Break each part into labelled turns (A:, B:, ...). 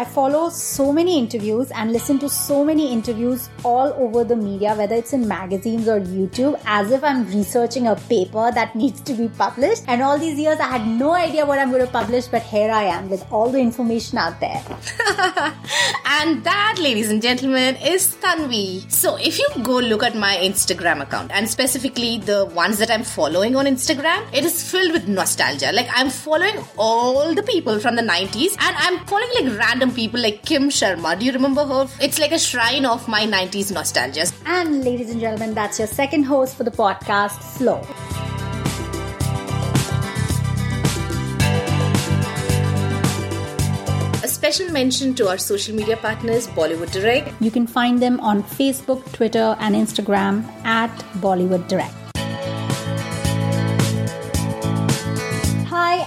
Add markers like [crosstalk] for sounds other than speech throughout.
A: I follow so many interviews and listen to so many interviews all over the media, whether it's in magazines or YouTube, as if I'm researching a paper that needs to be published. And all these years, I had no idea what I'm going to publish, but here I am with all the information out there. [laughs]
B: and that, ladies and gentlemen, is Tanvi. So if you go look at my Instagram account and specifically the ones that I'm following on Instagram, it is filled with nostalgia. Like I'm following all the people from the 90s and I'm following like random people like Kim Sharma. Do you remember her? It's like a shrine of my 90s nostalgia.
A: And ladies and gentlemen, that's your second host for the podcast, Flo.
B: A special mention to our social media partners, Bollywood Direct.
A: You can find them on Facebook, Twitter, and Instagram at Bollywood Direct.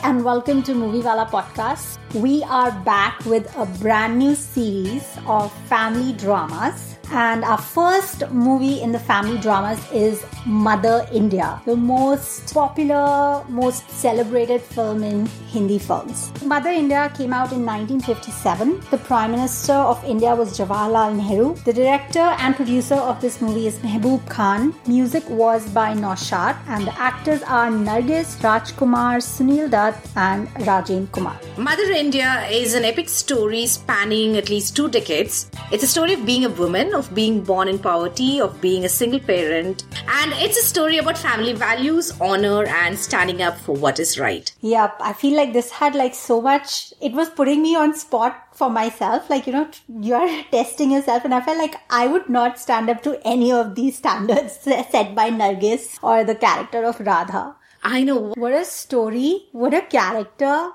A: And welcome to Movie Wala Podcast. We are back with a brand new series of family dramas and our first movie in the family dramas is Mother India, the most popular, most celebrated film in Hindi films. Mother India came out in 1957. The Prime Minister of India was Jawaharlal Nehru. The director and producer of this movie is Mehboob Khan. Music was by Naushad, and the actors are Nargis, Rajkumar, Sunil Dutt, and Rajen Kumar.
B: Mother India is an epic story spanning at least two decades. It's a story of being a woman of being born in poverty, of being a single parent, and it's a story about family values, honor, and standing up for what is right.
A: Yep, I feel like this had like so much, it was putting me on spot for myself. Like, you know, you're [laughs] testing yourself, and I felt like I would not stand up to any of these standards [laughs] set by Nargis or the character of Radha.
B: I know.
A: What a story, what a character.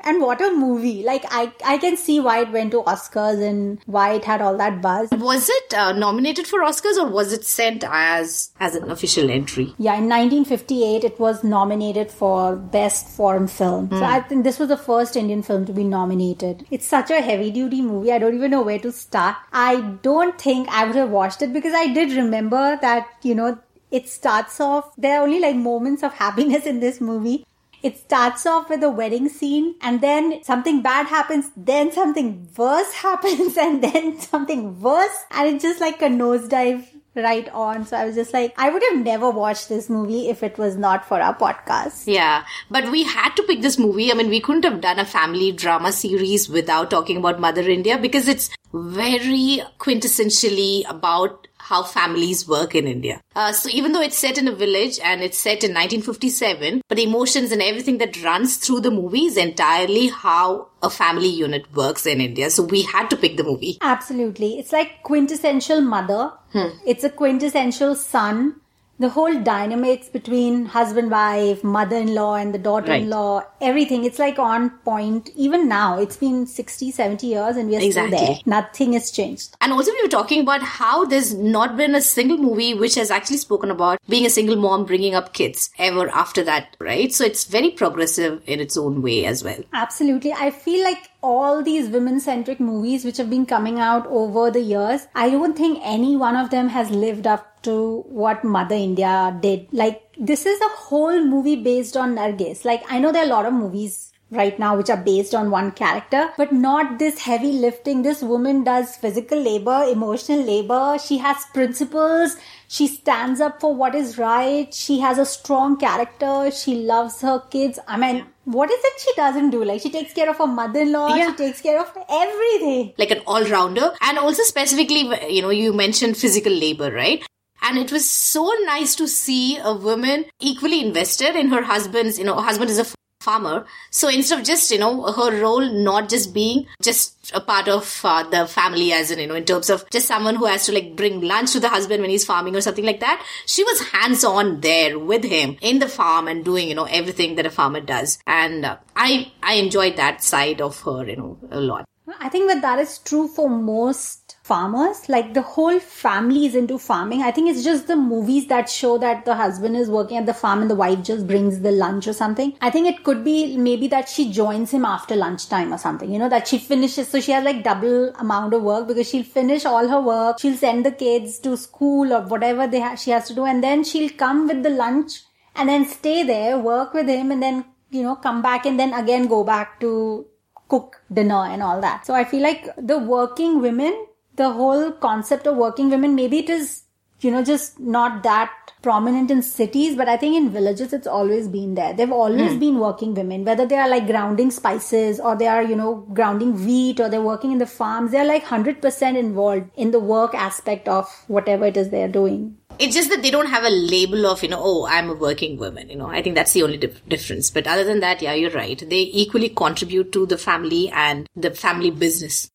A: And what a movie! Like I, I can see why it went to Oscars and why it had all that buzz.
B: Was it uh, nominated for Oscars or was it sent as as an official entry?
A: Yeah, in 1958, it was nominated for Best Foreign Film. Mm. So hmm. I think this was the first Indian film to be nominated. It's such a heavy duty movie. I don't even know where to start. I don't think I would have watched it because I did remember that you know it starts off there are only like moments of happiness in this movie it starts off with a wedding scene and then something bad happens, then something worse [laughs] happens and then something worse and it's just like a nosedive right on. So I was just like, I would have never watched this movie if it was not for our podcast.
B: Yeah. But we had to pick this movie. I mean, we couldn't have done a family drama series without talking about Mother India because it's very quintessentially about how families work in India. Uh, so even though it's set in a village and it's set in 1957, but the emotions and everything that runs through the movie is entirely how a family unit works in India. So we had to pick the movie.
A: Absolutely. It's like quintessential mother. Hmm. It's a quintessential son the whole dynamics between husband wife mother-in-law and the daughter-in-law right. everything it's like on point even now. It's been 60 70 years and we're exactly. still there. Nothing has changed.
B: And also we were talking about how there's not been a single movie which has actually spoken about being a single mom bringing up kids ever after that right? So it's very progressive in its own way as well.
A: Absolutely. I feel like all these women centric movies which have been coming out over the years, I don't think any one of them has lived up to what Mother India did. Like, this is a whole movie based on Nargis. Like, I know there are a lot of movies right now which are based on one character but not this heavy lifting this woman does physical labor emotional labor she has principles she stands up for what is right she has a strong character she loves her kids i mean what is it she doesn't do? Like she takes care of her mother-in-law, yeah. she takes care of everything.
B: Like an all-rounder. And also specifically, you know, you mentioned physical labor, right? And it was so nice to see a woman equally invested in her husband's, you know, husband is a farmer. So instead of just, you know, her role not just being just a part of uh, the family as in, you know, in terms of just someone who has to like bring lunch to the husband when he's farming or something like that. She was hands on there with him in the farm and doing, you know, everything that a farmer does. And uh, I, I enjoyed that side of her, you know, a lot.
A: I think that that is true for most farmers. Like the whole family is into farming. I think it's just the movies that show that the husband is working at the farm and the wife just brings the lunch or something. I think it could be maybe that she joins him after lunchtime or something, you know, that she finishes. So she has like double amount of work because she'll finish all her work. She'll send the kids to school or whatever they ha- she has to do. And then she'll come with the lunch and then stay there, work with him and then, you know, come back and then again go back to cook dinner and all that. So I feel like the working women, the whole concept of working women, maybe it is, you know, just not that prominent in cities, but I think in villages it's always been there. They've always mm. been working women, whether they are like grounding spices or they are, you know, grounding wheat or they're working in the farms. They're like 100% involved in the work aspect of whatever it is they're doing.
B: It's just that they don't have a label of, you know, oh, I'm a working woman. You know, I think that's the only dif- difference. But other than that, yeah, you're right. They equally contribute to the family and the family business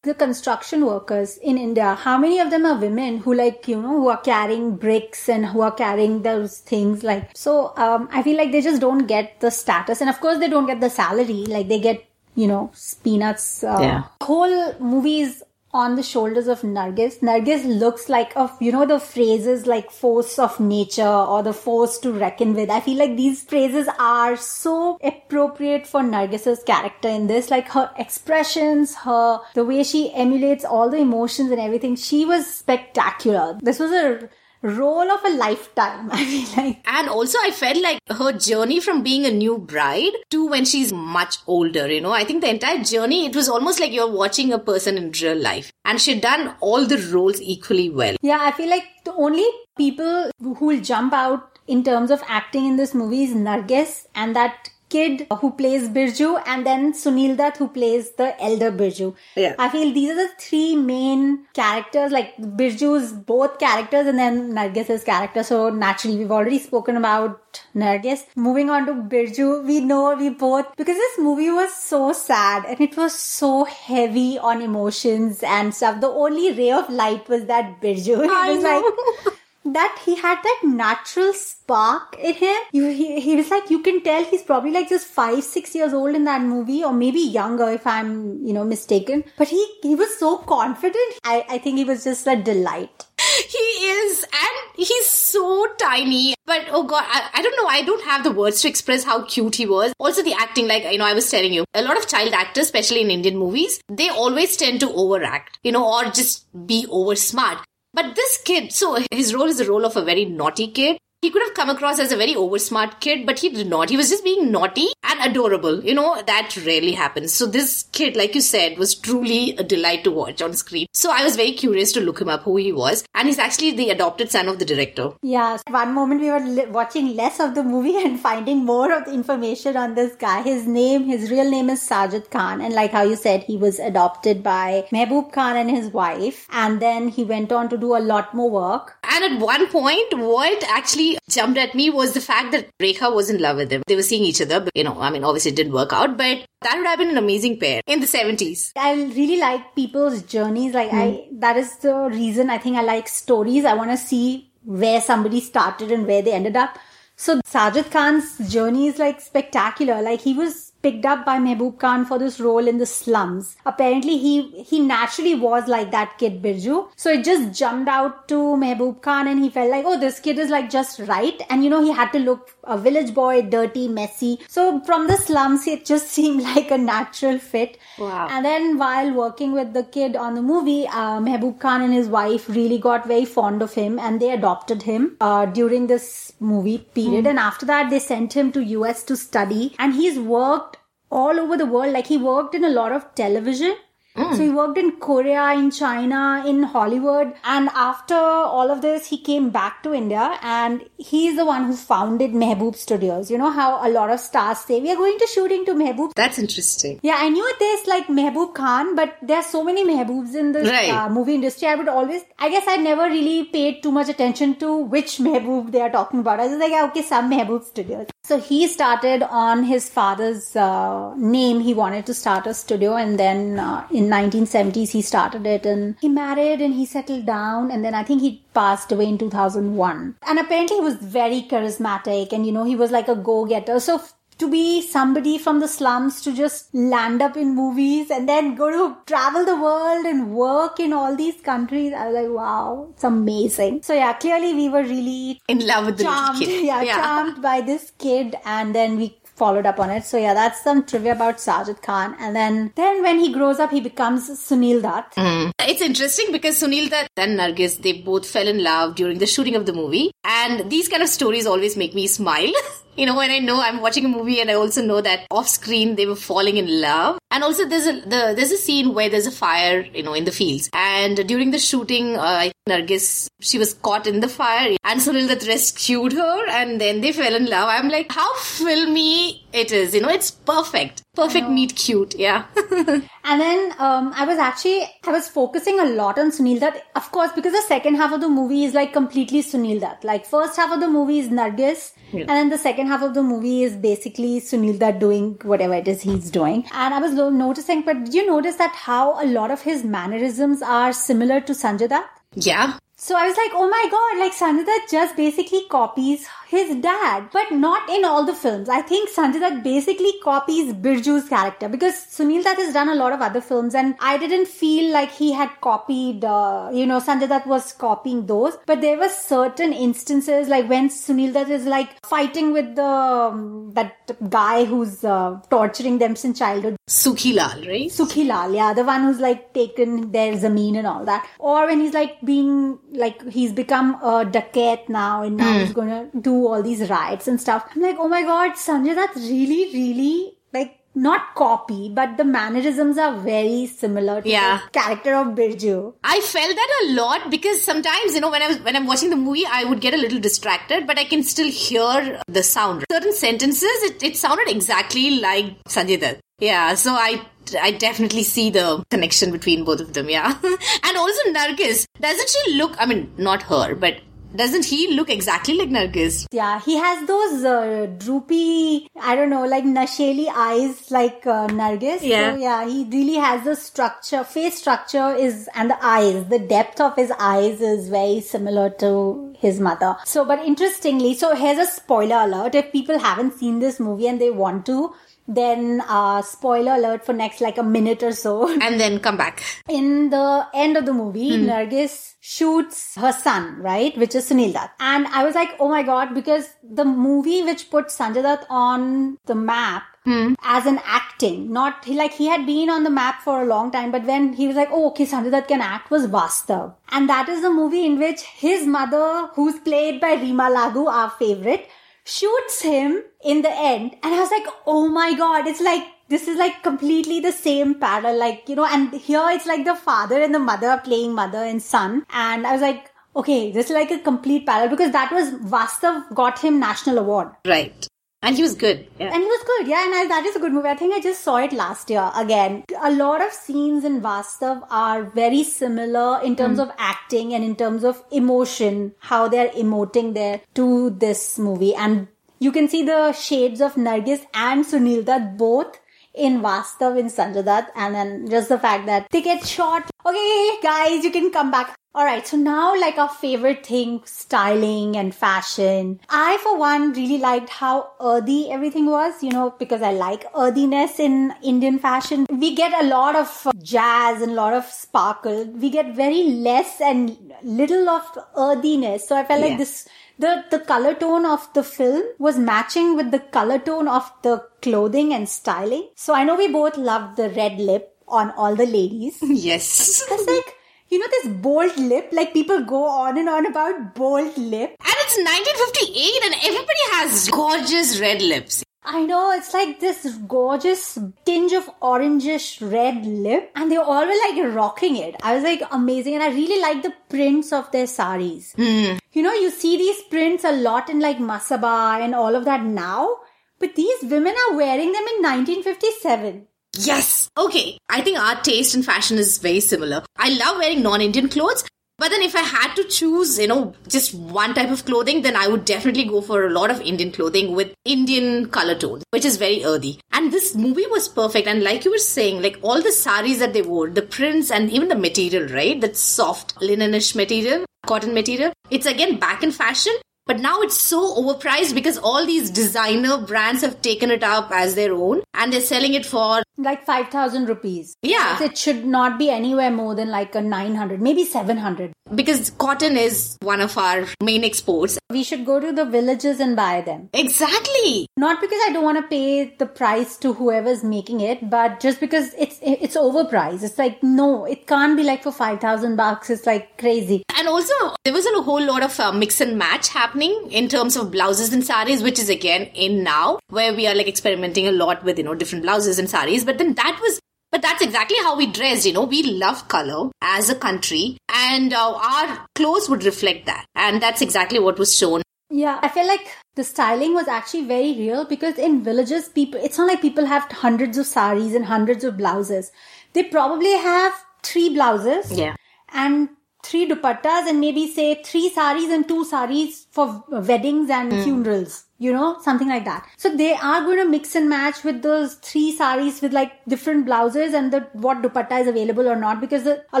A: the construction workers in India, how many of them are women who like, you know, who are carrying bricks and who are carrying those things like, so, um, I feel like they just don't get the status. And of course they don't get the salary. Like they get, you know, peanuts. Uh, yeah. Whole movie is on the shoulders of Nargis. Nargis looks like of you know the phrases like force of nature or the force to reckon with. I feel like these phrases are so appropriate for Nargis's character in this. Like her expressions, her the way she emulates all the emotions and everything. She was spectacular. This was a role of a lifetime. [laughs] I feel like.
B: And also, I felt like her journey from being a new bride to when she's much older, you know, I think the entire journey, it was almost like you're watching a person in real life. And she'd done all the roles equally well.
A: Yeah, I feel like the only people who will jump out in terms of acting in this movie is Nargis and that kid who plays Birju and then Sunil Dutt who plays the elder Birju. Yeah. I feel these are the three main characters, like Birju's both characters and then Nargis's character. So naturally, we've already spoken about Nargis. Moving on to Birju, we know we both, because this movie was so sad and it was so heavy on emotions and stuff. The only ray of light was that Birju. [laughs] It I was know. like, that he had that natural spark in him. he, he was like, you can tell he's probably like just five, six years old in that movie, or maybe younger if I'm, you know, mistaken. But he, he was so confident. I, I think he was just a delight.
B: He is, and he's so tiny. But oh god, I, I don't know. I don't have the words to express how cute he was. Also, the acting, like you know, I was telling you, a lot of child actors, especially in Indian movies, they always tend to overact, you know, or just be over smart. But this kid, so his role is the role of a very naughty kid. He could have come across as a very oversmart kid, but he did not. He was just being naughty and adorable. You know, that rarely happens. So this kid, like you said, was truly a delight to watch on screen. So I was very curious to look him up, who he was. And he's actually the adopted son of the director.
A: Yeah. One moment we were li- watching less of the movie [laughs] and finding more of the information on this guy. His name, his real name is Sajid Khan. And like how you said, he was adopted by Mehboob Khan and his wife. And then he went on to do a lot more work.
B: And at one point, what actually jumped at me was the fact that Rekha was in love with him. They were seeing each other, but you know, I mean, obviously it didn't work out, but that would have been an amazing pair in the 70s.
A: I really like people's journeys. Like, mm. I, that is the reason I think I like stories. I want to see where somebody started and where they ended up. So Sajid Khan's journey is like spectacular. Like, he was picked up by Mehboob Khan for this role in the slums. Apparently, he he naturally was like that kid Birju. So it just jumped out to Mehboob Khan, and he felt like, oh, this kid is like just right. And you know, he had to look a village boy, dirty, messy. So from the slums, it just [laughs] seemed like a natural fit. Wow. And then while working with the kid on the movie, uh, Mehboob Khan and his wife really got very fond of him, and they adopted him uh, during this movie period. Mm. And after that, they sent him to US to study, and he's worked all over the world. Like he worked in a lot of television. Mm. So he worked in Korea, in China, in Hollywood. And after all of this, he came back to India and he's the one who founded Mehboob Studios. You know how a lot of stars say, we are going to shooting to Mehboob.
B: That's interesting.
A: Yeah, I knew there's like Mehboob Khan, but there are so many Mehboobs in the right. uh, movie industry. I would always, I guess I never really paid too much attention to which Mehboob they are talking about. I was like, okay, some Mehboob Studios. So he started on his father's uh, name. He wanted to start a studio, and then uh, in 1970s he started it. And he married and he settled down, and then I think he passed away in 2001. And apparently he was very charismatic, and you know he was like a go-getter. So to be somebody from the slums to just land up in movies and then go to travel the world and work in all these countries. I was like, wow, it's amazing. So yeah, clearly we were really
B: in love with the
A: charmed,
B: kid. [laughs]
A: Yeah, yeah, charmed by this kid and then we followed up on it. So yeah, that's some trivia about Sajid Khan. And then, then when he grows up, he becomes Sunil Dutt.
B: Mm. It's interesting because Sunil Dutt and Nargis, they both fell in love during the shooting of the movie. And these kind of stories always make me smile. [laughs] you know, when I know I'm watching a movie and I also know that off screen they were falling in love. And also there's a the, there's a scene where there's a fire, you know, in the fields. And during the shooting, uh, Nargis, she was caught in the fire and Sunil Dutt rescued her and then they fell in love. I'm like, how filmy it is, you know, it's perfect. Perfect meet cute, yeah. [laughs]
A: and then um, I was actually, I was focusing a lot on Sunil Dutt, of course, because the second half of the movie is like completely Sunil Dutt. Like first half of the movie is Nargis yeah. and then the second half of the movie is basically Sunil Dutt doing whatever it is he's doing. And I was noticing, but did you notice that how a lot of his mannerisms are similar to Sanjay Dutt?
B: Yeah.
A: So I was like, oh my god, like Sanjay Dutt just basically copies his dad, but not in all the films. I think Sanjay Dutt basically copies Birju's character because Sunil Dutt has done a lot of other films and I didn't feel like he had copied, uh, you know, Sanjay Dutt was copying those. But there were certain instances like when Sunil Dutt is like fighting with the, um, that guy who's uh, torturing them since childhood.
B: Sukhi Lal, right?
A: Sukhi Lal, yeah, the one who's like taken their zameen and all that. Or when he's like being, like he's become a dacoit now and now mm. he's gonna do all these riots and stuff. I'm like, oh my god, Sanjay, that's really, really like not copy, but the mannerisms are very similar to yeah. the character of Birju.
B: I felt that a lot because sometimes, you know, when I was when I'm watching the movie, I would get a little distracted, but I can still hear the sound. Certain sentences, it, it sounded exactly like Sanjay Dutt. Yeah, so I I definitely see the connection between both of them, yeah. [laughs] and also Nargis, doesn't she look, I mean, not her, but doesn't he look exactly like Nargis?
A: Yeah, he has those uh, droopy, I don't know, like Nasheli eyes like uh, Nargis.
B: Yeah.
A: So, yeah, he really has the structure, face structure is, and the eyes, the depth of his eyes is very similar to his mother. So, but interestingly, so here's a spoiler alert. If people haven't seen this movie and they want to, then uh, spoiler alert for next like a minute or so [laughs]
B: and then come back
A: in the end of the movie mm. nargis shoots her son right which is sunil dutt and i was like oh my god because the movie which put sanjay dutt on the map
B: Hmm.
A: as an acting. Not he like he had been on the map for a long time, but when he was like, oh okay, Sanjay Dutt can act was Vastav. And that is the movie in which his mother, who's played by Reema Lagu, our favorite, shoots him in the end. And I was like, oh my god, it's like, this is like completely the same parallel. Like, you know, and here it's like the father and the mother playing mother and son. And I was like, okay, this is like a complete parallel because that was Vastav got him national award.
B: Right. And he was good. Yeah.
A: And he was good. Yeah. And I, that is a good movie. I think I just saw it last year again. A lot of scenes in Vastav are very similar in terms mm. of acting and in terms of emotion, how they're emoting there to this movie. And you can see the shades of Nargis and Sunil Dutt both in Vastav in Sanjay Dutt and then just the fact that they get shot. Okay, guys, you can come back. Alright, so now like our favorite thing, styling and fashion. I for one really liked how earthy everything was, you know, because I like earthiness in Indian fashion. We get a lot of jazz and a lot of sparkle. We get very less and little of earthiness. So I felt yeah. like this the the color tone of the film was matching with the color tone of the clothing and styling. So I know we both loved the red lip on all the ladies. [laughs]
B: Yes.
A: It's like you know this bold lip like people go on and on about bold lip
B: and it's 1958 and everybody has gorgeous red lips
A: I know it's like this gorgeous tinge of orangish red lip, and they all were like rocking it. I was like amazing, and I really like the prints of their saris.
B: Mm.
A: You know, you see these prints a lot in like Masaba and all of that now, but these women are wearing them in 1957.
B: Yes. Okay. I think our taste in fashion is very similar. I love wearing non-Indian clothes. But then if I had to choose, you know, just one type of clothing, then I would definitely go for a lot of Indian clothing with Indian color tones, which is very earthy. And this movie was perfect. And like you were saying, like all the saris that they wore, the prints and even the material, right? That soft linenish material, cotton material. It's again back in fashion, but now it's so overpriced because all these designer brands have taken it up as their own and they're selling it for
A: like 5000 rupees.
B: Yeah.
A: It should not be anywhere more than like a 900, maybe 700.
B: Because cotton is one of our main exports.
A: We should go to the villages and buy them.
B: Exactly.
A: Not because I don't want to pay the price to whoever's making it, but just because it's it's overpriced. It's like no, it can't be like for 5000 bucks. It's like crazy.
B: And also there wasn't a whole lot of uh, mix and match happening happening in terms of blouses and saris, which is again in now, where we are like experimenting a lot with, you know, different blouses and saris. But then that was but that's exactly how we dressed, you know. We love color as a country, and uh, our clothes would reflect that. And that's exactly what was shown.
A: Yeah, I feel like the styling was actually very real because in villages, people, it's not like people have hundreds of saris and hundreds of blouses. They probably have three blouses.
B: Yeah.
A: And three dupattas and maybe say three saris and two saris for weddings and mm. funerals you know something like that. So they are going to mix and match with those three saris with like different blouses and the what dupatta is available or not because the, a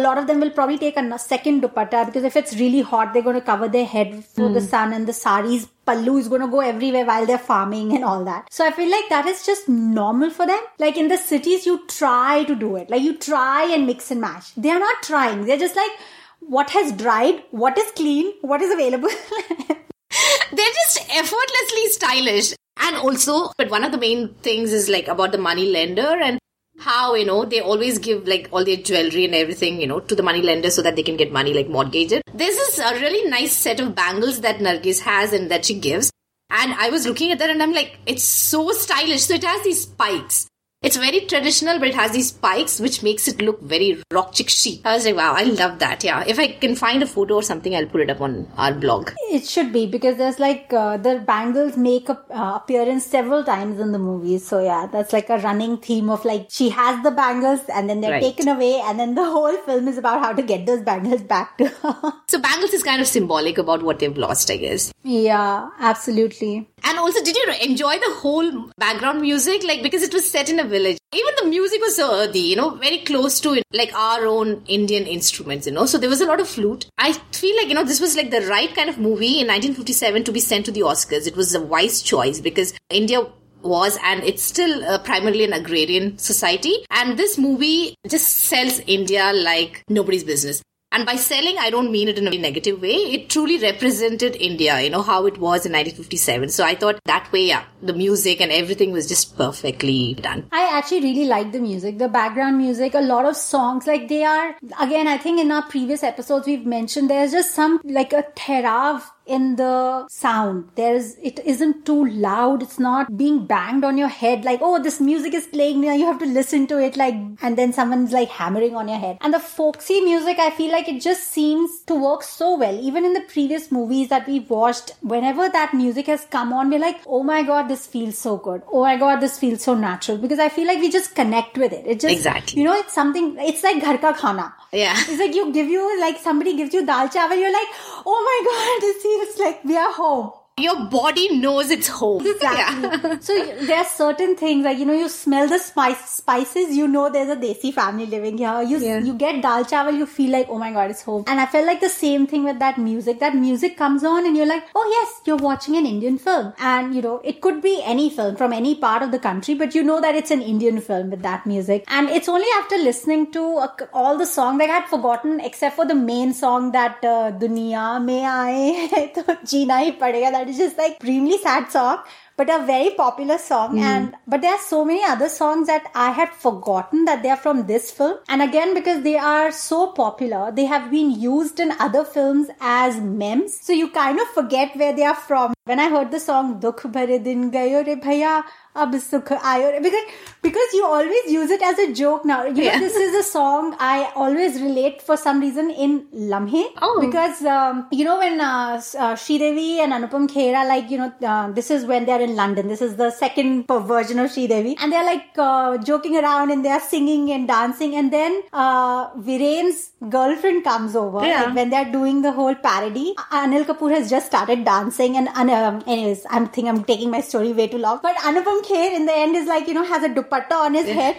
A: lot of them will probably take a second dupatta because if it's really hot they're going to cover their head for mm. the sun and the saris pallu is going to go everywhere while they're farming and all that. So i feel like that is just normal for them. Like in the cities you try to do it. Like you try and mix and match. They are not trying. They're just like what has dried, what is clean, what is available. [laughs]
B: They're just effortlessly stylish. And also, but one of the main things is like about the money lender and how, you know, they always give like all their jewelry and everything, you know, to the money lender so that they can get money, like mortgage it. This is a really nice set of bangles that Nargis has and that she gives. And I was looking at that and I'm like, it's so stylish. So it has these spikes. It's very traditional, but it has these spikes, which makes it look very rock chick chic. I was like, wow, I love that. Yeah. If I can find a photo or something, I'll put it up on our blog.
A: It should be because there's like uh, the bangles make a uh, appearance several times in the movies. So yeah, that's like a running theme of like she has the bangles and then they're right. taken away, and then the whole film is about how to get those bangles back to her.
B: so bangles is kind of symbolic about what they've lost, I guess.
A: Yeah, absolutely.
B: And also, did you enjoy the whole background music? Like, because it was set in a village. Even the music was so earthy, you know, very close to like our own Indian instruments, you know. So there was a lot of flute. I feel like, you know, this was like the right kind of movie in 1957 to be sent to the Oscars. It was a wise choice because India was and it's still uh, primarily an agrarian society and this movie just sells india like nobody's business and by selling, I don't mean it in a negative way. It truly represented India, you know, how it was in 1957. So I thought that way, yeah, the music and everything was just perfectly done.
A: I actually really like the music, the background music, a lot of songs. Like they are, again, I think in our previous episodes we've mentioned there's just some like a therav in the sound. There's, it isn't too loud. It's not being banged on your head like, oh, this music is playing now. You have to listen to it like, and then someone's like hammering on your head. And the folksy music, I feel like it just seems to work so well. Even in the previous movies that we've watched, whenever that music has come on, we're like, oh my God, this feels so good. Oh my God, this feels so natural because I feel like we just connect with it. It just,
B: exactly.
A: you know, it's something, it's like ghar ka khana.
B: Yeah.
A: It's like you give you, like somebody gives you dal chawal, you're like, oh my God, this [laughs] feels like we are home
B: your body knows it's home. [laughs]
A: Exactly. Yeah. so there are certain things like you know you smell the spice spices, you know there's a desi family living here. You yeah. you get dal chawal, you feel like oh my god it's home. And I felt like the same thing with that music. That music comes on and you're like oh yes you're watching an Indian film. And you know it could be any film from any part of the country, but you know that it's an Indian film with that music. And it's only after listening to uh, all the songs that I had forgotten except for the main song that uh, Duniya mein aaye [laughs] to jeena hi padega that is just like extremely sad song but a very popular song mm. and but there are so many other songs that i had forgotten that they are from this film and again because they are so popular they have been used in other films as memes so you kind of forget where they are from when i heard the song dukh bhare din gayo re bhaiya ab sukh aayo because because you always use it as a joke now you yeah. know this is a song i always relate for some reason in lamhe
B: oh.
A: because um, you know when uh, uh, and Anupam Kher like you know uh, this is when they're in London. This is the second version of Sridevi. And they're like uh, joking around and they're singing and dancing. And then uh, Viren's girlfriend comes over yeah. like when they're doing the whole parody. Anil Kapoor has just started dancing and um, anyways I'm think I'm taking my story way too long. But Anupam Kher in the end is like, you know, has a dupatta on his head.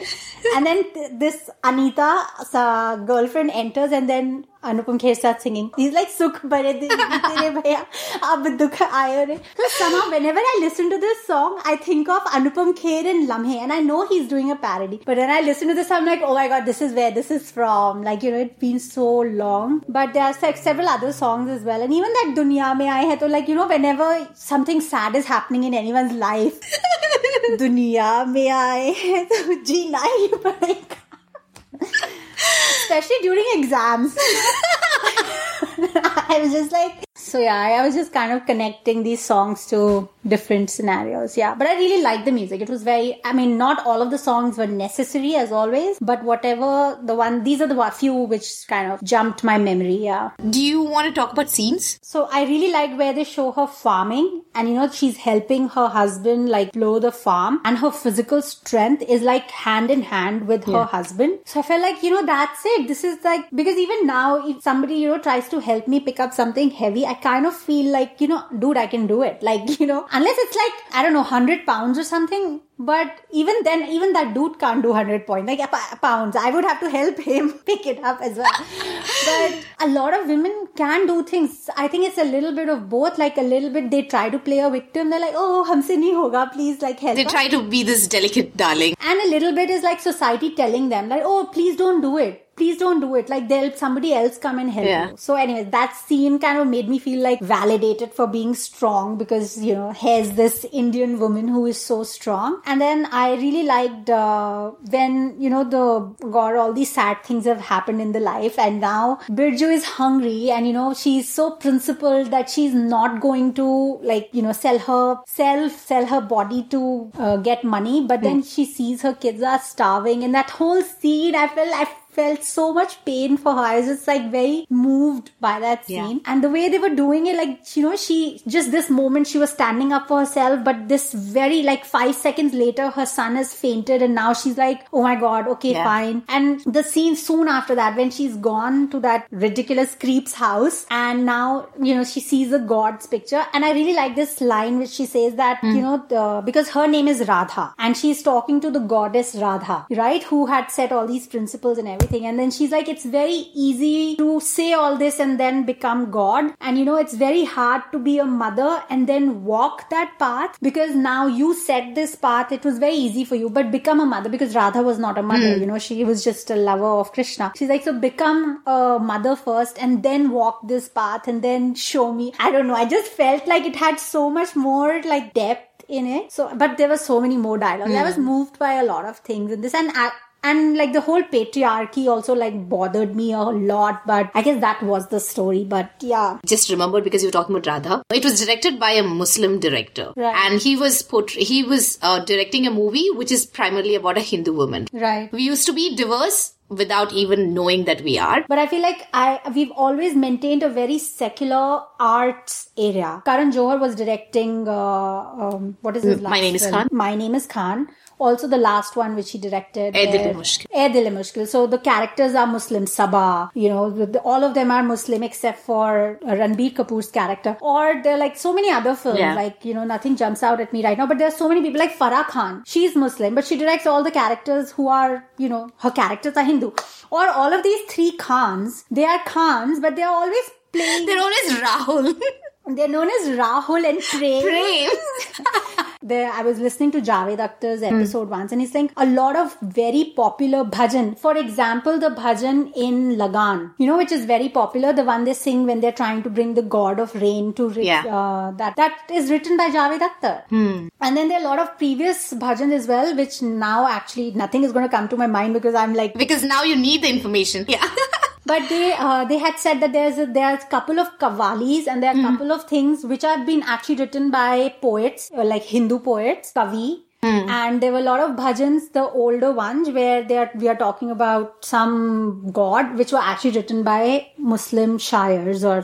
A: and then th- this Anita, uh, girlfriend enters and then Anupam Kher starts singing. He's like, Sukh bare bhaiya, ab dukh aayo re. So somehow whenever I listen to this song, I think of Anupam Kher and Lamhe and I know he's doing a parody. But when I listen to this, I'm like, oh my god, this is where this is from. Like, you know, it's been so long. But there are like several other songs as well. And even that Dunya Mein Aaye Hai, to like, you know, whenever something sad is happening in anyone's life, Dunya Mein Aaye Hai, to jeena hi padega especially during exams. [laughs] [laughs] I was just like, So yeah, I was just kind of connecting these songs to different scenarios. Yeah, but I really liked the music. It was very. I mean, not all of the songs were necessary as always, but whatever the one, these are the few which kind of jumped my memory. Yeah.
B: Do you want to talk about scenes?
A: So I really liked where they show her farming, and you know she's helping her husband like blow the farm, and her physical strength is like hand in hand with her husband. So I felt like you know that's it. This is like because even now if somebody you know tries to help me pick up something heavy, I kind of feel like you know, dude, I can do it. [laughs] Like you know, unless it's like I don't know, hundred pounds or something. But even then, even that dude can't do 100 points, like p- pounds. I would have to help [laughs] him pick it up as well. but a lot of women can do things. I think it's a little bit of both. Like a little bit, they try to play a victim. They're like, oh, humse nahi hoga. Please, like help.
B: They
A: us."
B: try to be this delicate darling.
A: and a little bit is like society telling them like, oh, please don't do it. Please don't do it. Like they'll somebody else come and help
B: Yeah.
A: you. So anyway, that scene kind of made me feel like validated for being strong because you know here's this Indian woman who is so strong. And then I really liked uh, when you know the God, all these sad things have happened in the life, and now Birju is hungry, and you know she's so principled that she's not going to like you know sell her self, sell her body to uh, get money, but then she sees her kids are starving, and that whole scene, I felt I felt so much pain for her. I was just like very moved by that
B: Yeah.
A: scene. And the way they were doing it, like, you know, she just this moment she was standing up for herself, but this very like five seconds later, her son has fainted, and now she's like, oh my god, okay,
B: Yeah.
A: fine. And the scene soon after that, when she's gone to that ridiculous creep's house, and now, you know, she sees a god's picture. And I really like this line which she says that, hmm. you know, the, because her name is Radha, and she's talking to the goddess Radha, right? Who had set all these principles and everything. And then she's like, it's very easy to say all this and then become God. And you know, it's very hard to be a mother and then walk that path because now you set this path. It was very easy for you, but become a mother because Radha was not a mother, hmm. you know, she was just a lover of Krishna. She's like, so become a mother first and then walk this path and then show me. I don't know. I just felt like it had so much more like depth in it. So, but there were so many more dialogues. I hmm. was moved by a lot of things in this, and I, and like the whole patriarchy also like bothered me a lot. But I guess that was the story. But yeah,
B: Just remembered because you were talking about Radha. It was directed by a Muslim director,
A: Right.
B: and he was portray- he was uh, directing a movie which is primarily about a Hindu woman.
A: right.
B: We used to be diverse without even knowing that we are.
A: But I feel like I we've always maintained a very secular arts area. Karan Johar was directing. Uh, um, what is his
B: Mm, My
A: last
B: Name is
A: film?
B: Khan.
A: My name is Khan. Also, the last one which he directed,
B: Eh Dil Mushkil.
A: Dil Mushkil. So the characters are Muslim. Sabah, you know, the, all of them are Muslim except for Ranbir Kapoor's character. Or there are like so many other films.
B: Yeah.
A: Like you know, nothing jumps out at me right now. But there are so many people like Farah Khan. She's Muslim, but she directs all the characters who are you know her characters are Hindu. Or all of these three Khans. They are Khans, but they are always playing.
B: They're always Rahul. [laughs]
A: They're known as Rahul and Prem.
B: Prem. [laughs]
A: There, I was listening to Javed Akhtar's episode once, and he's saying a lot of very popular bhajan. For example, the bhajan in Lagaan, you know, which is very popular. The one they sing when they're trying to bring the god of rain to
B: Yeah.
A: uh, that that is written by Javed Akhtar. And then there are a lot of previous bhajans as well, which now actually nothing is going to come to my mind because I'm like
B: because now you need the information. Yeah. [laughs]
A: but they uh, they had said that there's a, there's a couple of kavalis and there are a couple of things which have been actually written by poets uh, like Hindu poets, kavi. And there were a lot of bhajans, the older ones, where they are, we are talking about some god, which were actually written by Muslim shayars or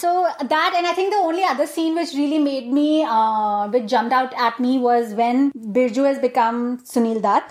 A: so that. And I think the only other scene which really made me, uh, which jumped out at me was when Birju has become Sunil Dutt,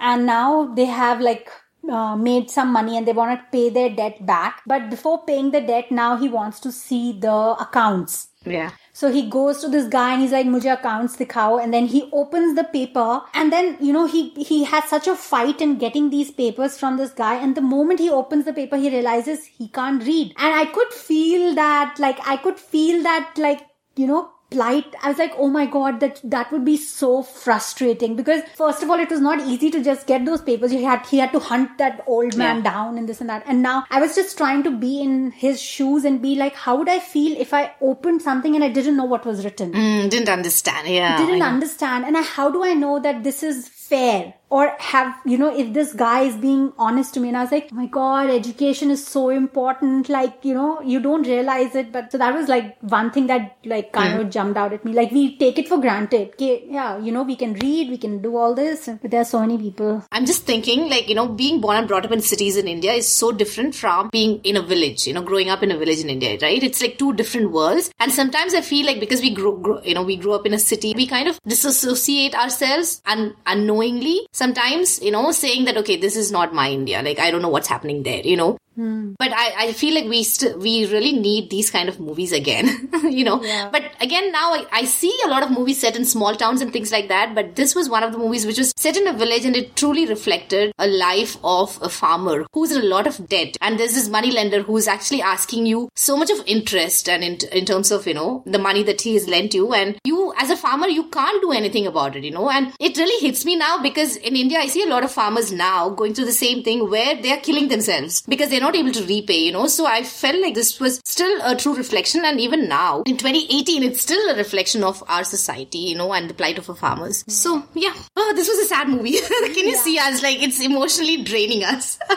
A: and now they have like uh, made some money and they want to pay their debt back. But before paying the debt, now he wants to see the accounts.
B: Yeah.
A: So he goes to this guy and he's like, "Mujhe accounts dikhao." And then he opens the paper, and then you know he he has such a fight in getting these papers from this guy. And the moment he opens the paper, he realizes he can't read. And I could feel that, like I could feel that, like you know plight i was like oh my god that that would be so frustrating. Because first of all it was not easy to just get those papers. He had he had to hunt that old man
B: Yeah.
A: down and this and that. And now i was just trying to be in his shoes and be like how would i feel if i opened something and i didn't know what was written?
B: Mm, didn't understand. Yeah.
A: didn't understand. And I, how do i know that this is fair or have, you know, if this guy is being honest to me and I was like, oh my God, education is so important. Like, you know, you don't realize it. But so that was like one thing that like kind of jumped out at me. Like we take it for granted. Okay, yeah, you know, we can read, we can do all this, but there are so many people.
B: I'm just thinking, like, you know, being born and brought up in cities in India is so different from being in a village, you know, growing up in a village in India, right? It's like two different worlds. And sometimes I feel like because we grow, grow you know, we grew up in a city, we kind of disassociate ourselves and unknowingly sometimes, you know, saying that, okay, this is not my India. Like, I don't know what's happening there, you know?
A: Hmm.
B: But I, I feel like we st- we really need these kind of movies again, [laughs] you know.
A: Yeah.
B: But again, now I, I see a lot of movies set in small towns and things like that. But this was one of the movies which was set in a village and it truly reflected a life of a farmer who's in a lot of debt. And there's this money lender who's actually asking you so much of interest and in, in terms of, you know, the money that he has lent you. And you, as a farmer, you can't do anything about it, you know. And it really hits me now because in India, I see a lot of farmers now going through the same thing where they are killing themselves because they're not able to repay, you know. So I felt like this was still a true reflection. And even now, in 2018, it's still a reflection of our society, you know, and the plight of our farmers. So yeah, oh, this was a sad movie. [laughs] Can you see us? Like it's emotionally draining us. [laughs]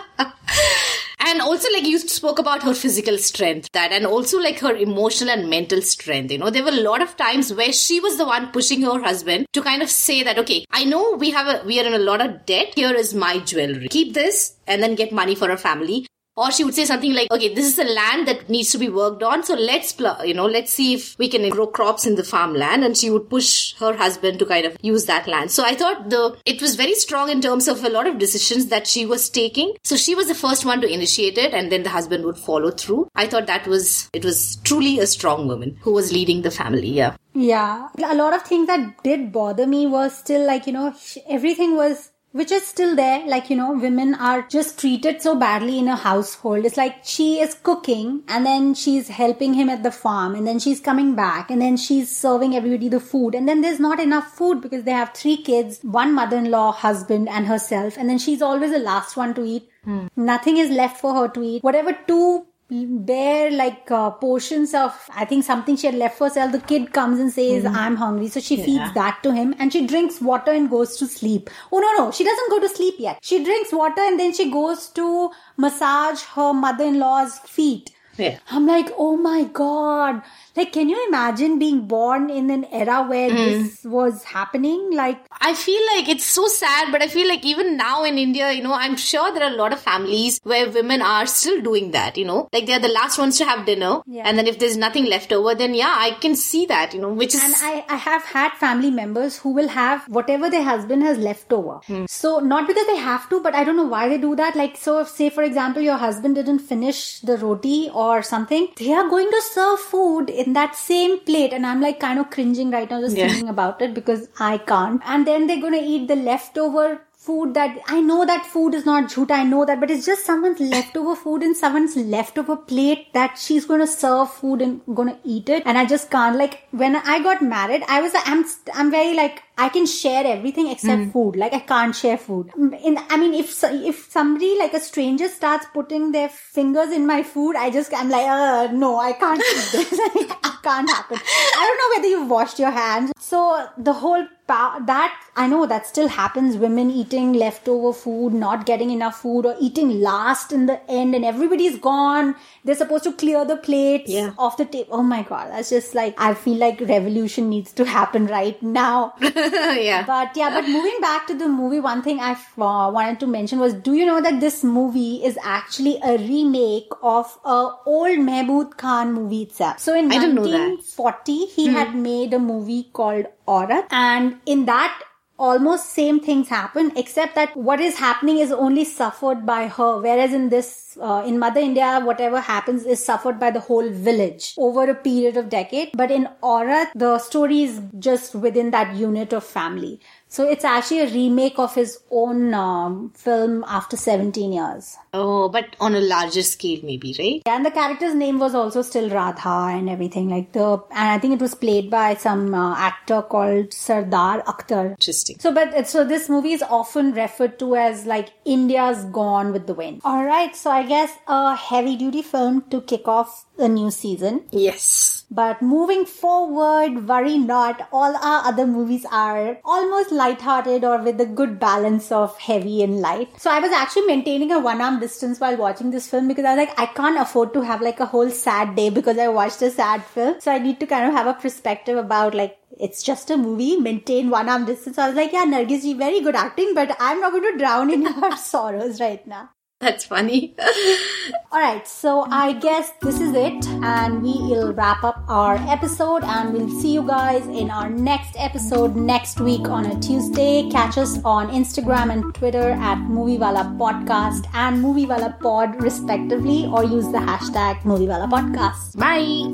B: And also, like you spoke about her physical strength, that, and also like her emotional and mental strength. You know, there were a lot of times where she was the one pushing her husband to kind of say that, okay, I know we have a, we are in a lot of debt. Here is my jewelry. Keep this and then get money for our family. Or she would say something like, okay, this is a land that needs to be worked on. So let's, pl- you know, let's see if we can grow crops in the farmland. And she would push her husband to kind of use that land. So I thought the, it was very strong in terms of a lot of decisions that she was taking. So she was the first one to initiate it and then the husband would follow through. I thought that was, it was truly a strong woman who was leading the family. Yeah.
A: Yeah. A lot of things that did bother me was still like, you know, everything was which is still there. Like, you know, women are just treated so badly in a household. It's like she is cooking and then she's helping him at the farm and then she's coming back and then she's serving everybody the food. And then there's not enough food because they have three kids, one mother-in-law, husband and herself. And then she's always the last one to eat. Hmm. Nothing is left for her to eat. Whatever two bare like uh, portions of i think something she had left for herself. The kid comes and says i'm hungry. So she feeds that to him and she drinks water and goes to sleep. Oh no no. She doesn't go to sleep yet. She drinks water and then she goes to massage her mother-in-law's feet.
B: Yeah.
A: i'm like oh my god like can you imagine being born in an era where hmm. this was happening like
B: I feel like it's so sad, but I feel like even now in India, you know, I'm sure there are a lot of families where women are still doing that, you know, like they're the last ones to have dinner.
A: Yeah.
B: And then if there's nothing left over, then yeah, I can see that, you know, which is.
A: And I, I have had family members who will have whatever their husband has left over. Hmm. So not because they have to, but I don't know why they do that. Like, so if, say for example, your husband didn't finish the roti or something, they are going to serve food in that same plate. And I'm like kind of cringing right now just
B: Yeah.
A: thinking about it because I can't. And then they're going to eat the leftover food that I know that food is not jhoot, I know that, but it's just someone's leftover food in someone's leftover plate that she's going to serve food and going to eat it. And I just can't like when I got married, I was I'm I'm very like I can share everything except food. Like I can't share food. In I mean, if if somebody like a stranger starts putting their fingers in my food, I just I'm like, uh, no, I can't eat [laughs] this. [laughs] it can't happen. I don't know whether you've washed your hands. So the whole pa- that I know that still happens. Women eating leftover food, not getting enough food, or eating last in the end, and everybody's gone. They're supposed to clear the plates
B: Yeah.
A: off the table. Oh my god, that's just like I feel like revolution needs to happen right now. [laughs] [laughs]
B: yeah.
A: But yeah, but moving back to the movie, one thing I uh, wanted to mention was, do you know that this movie is actually a remake of a old Mehboob Khan movie itself? So in
B: I didn't know that. Hmm.
A: 1940, he had made a movie called Aurat, and in that almost same things happen except that what is happening is only suffered by her. Whereas in this uh, in mother india whatever happens is suffered by the whole village over a period of decade. But in aurat the story is just within that unit of family so it's actually a remake of his own um, film after 17 years
B: Oh, but on a larger scale, maybe, right?
A: and the character's name was also still Radha and everything like the and I think it was played by some uh, actor called Sardar Akhtar.
B: Interesting.
A: So, but so this movie is often referred to as like India's Gone with the Wind. All right, so I guess a heavy duty film to kick off the new season.
B: Yes.
A: But moving forward, worry not. All our other movies are almost light-hearted or with a good balance of heavy and light. So I was actually maintaining a one-arm distance while watching this film because I was like, I can't afford to have like a whole sad day because I watched a sad film. So I need to kind of have a perspective about like it's just a movie, maintain one arm distance. So I was like, yeah, Nargis very good acting, but I'm not going to drown in [laughs] your sorrows right now.
B: That's funny. [laughs]
A: All right, so I guess this is it, and we will wrap up our episode, and we'll see you guys in our next episode next week on a Tuesday. Catch us on Instagram and Twitter at Moviewala Podcast and Moviewala Pod, respectively, or use the hashtag Moviewala Podcast.
B: Bye.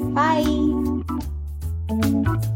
A: Bye.